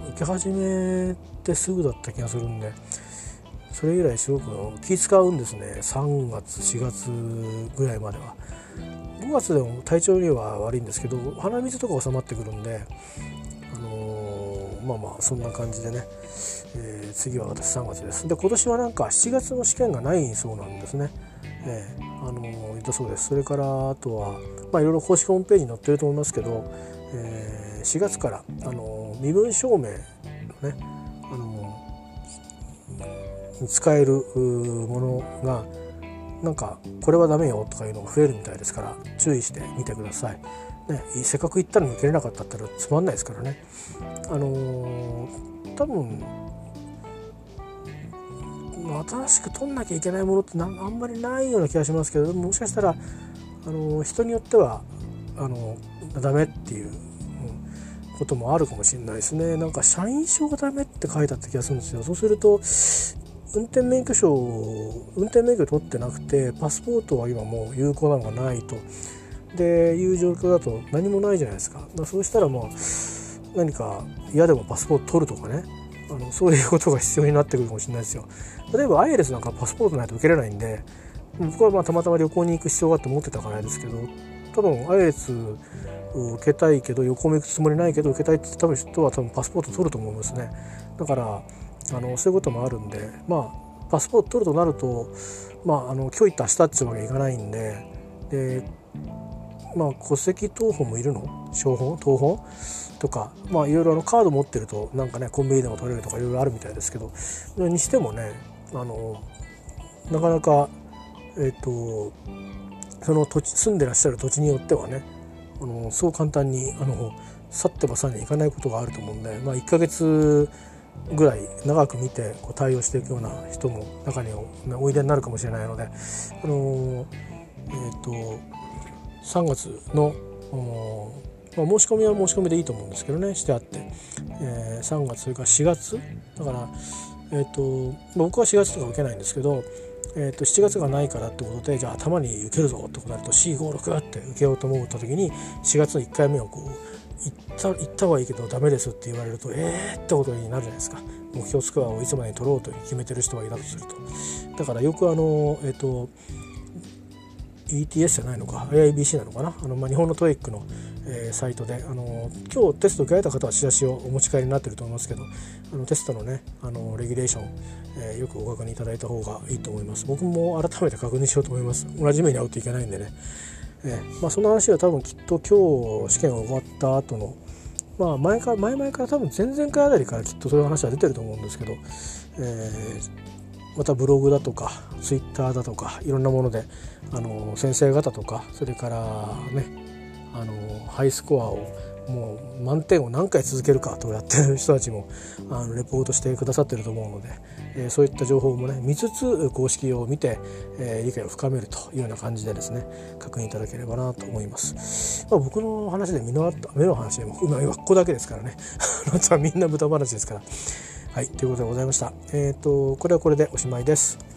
受け始めてすぐだった気がするんで。それ以来すごく気使うんですね。3月4月ぐらいまでは。5月でも体調には悪いんですけど鼻水とか収まってくるんであのまあまあそんな感じでね、えー、次は私3月です。で今年はなんか7月の試験がないそうなんですね、えー、あの言ったそうです。それからあとはまあいろいろ公式ホームページに載ってると思いますけど、えー、4月からあの身分証明のねあの使えるものがなんかこれはダメよとかいうのが増えるみたいですから注意してみてください。ね、せっかく行ったのに受けれなかったったらつまんないですからね。あのー、多分新しく取んなきゃいけないものってあんまりないような気がしますけどもしかしたら、あの、人によってはあのー、ダメっていう、こともあるかもしれないですね。なんか社員証がダメって書いてあった気がするんですよ。そうすると運転免許証運転免許取ってなくてパスポートは今もう有効なのがないと。でいう状況だと何もないじゃないですか。だそうしたらまあ何か嫌でもパスポート取るとかね。あのそういうことが必要になってくるかもしれないですよ。例えばアイレスなんかパスポートないと受けれないんで僕はまあたまたま旅行に行く必要があって持ってたからですけど多分アイレス受けたいけど旅行も行くつもりないけど受けたいって多分人は多分パスポート取ると思いますね。だからあのそういうこともあるんでまあパスポート取るとなるとまああの今日行った明日っていうわけにいかないんででまあ戸籍謄本もいるの？商本東本？とかまあいろいろあのカード持ってるとなんかねコンビニでも取れるとかいろいろあるみたいですけどにしてもねあのなかなかえっ、ー、とその土地住んでらっしゃる土地によってはねあのそう簡単にあの去ってばさにいかないことがあると思うんで、まあ、1ヶ月ぐらい長く見てこう対応していくような人も中においでになるかもしれないので、あのえーと3月の、まあ、申し込みは申し込みでいいと思うんですけどねしてあって、えー、3月それから4月だから、えーと僕は4月とか受けないんですけど、えー、と7月がないからってことでじゃあ頭に受けるぞってことになると C56 って受けようと思った時に4月の1回目をこう行った行った方がいいけどダメですって言われるとえーってことになるじゃないですか。目標スコアをいつまでに取ろうと決めてる人がいたとすると。だからよくあのえっ、ー、と ETS じゃないのか IIBC なのかな。あの、まあ、日本の TOEIC の、えー、サイトであの今日テスト受けられた方はチラシをお持ち帰りになってると思いますけどあのテストのねあのレギュレーション、えー、よくご確認いただいた方がいいと思います。僕も改めて確認しようと思います。同じ目に遭うといけないんでね、えー、まあ、その話は多分きっと今日試験が終わった後のまあ前から前々から多分前々回あたりからきっとそういう話は出てると思うんですけど、えー、またブログだとかツイッターだとかいろんなものであの先生方とかそれからねあのハイスコアをもう満点を何回続けるかとやってる人たちもあのレポートしてくださってると思うので、えー、そういった情報もね見つつ公式を見て、えー、理解を深めるというような感じでですね確認いただければなと思います、まあ、僕の話で身のあった目の話でも今ここだけですからね。[LAUGHS] あとはみんな豚話ですから。はいということでございました。えっ、ー、とこれはこれでおしまいです。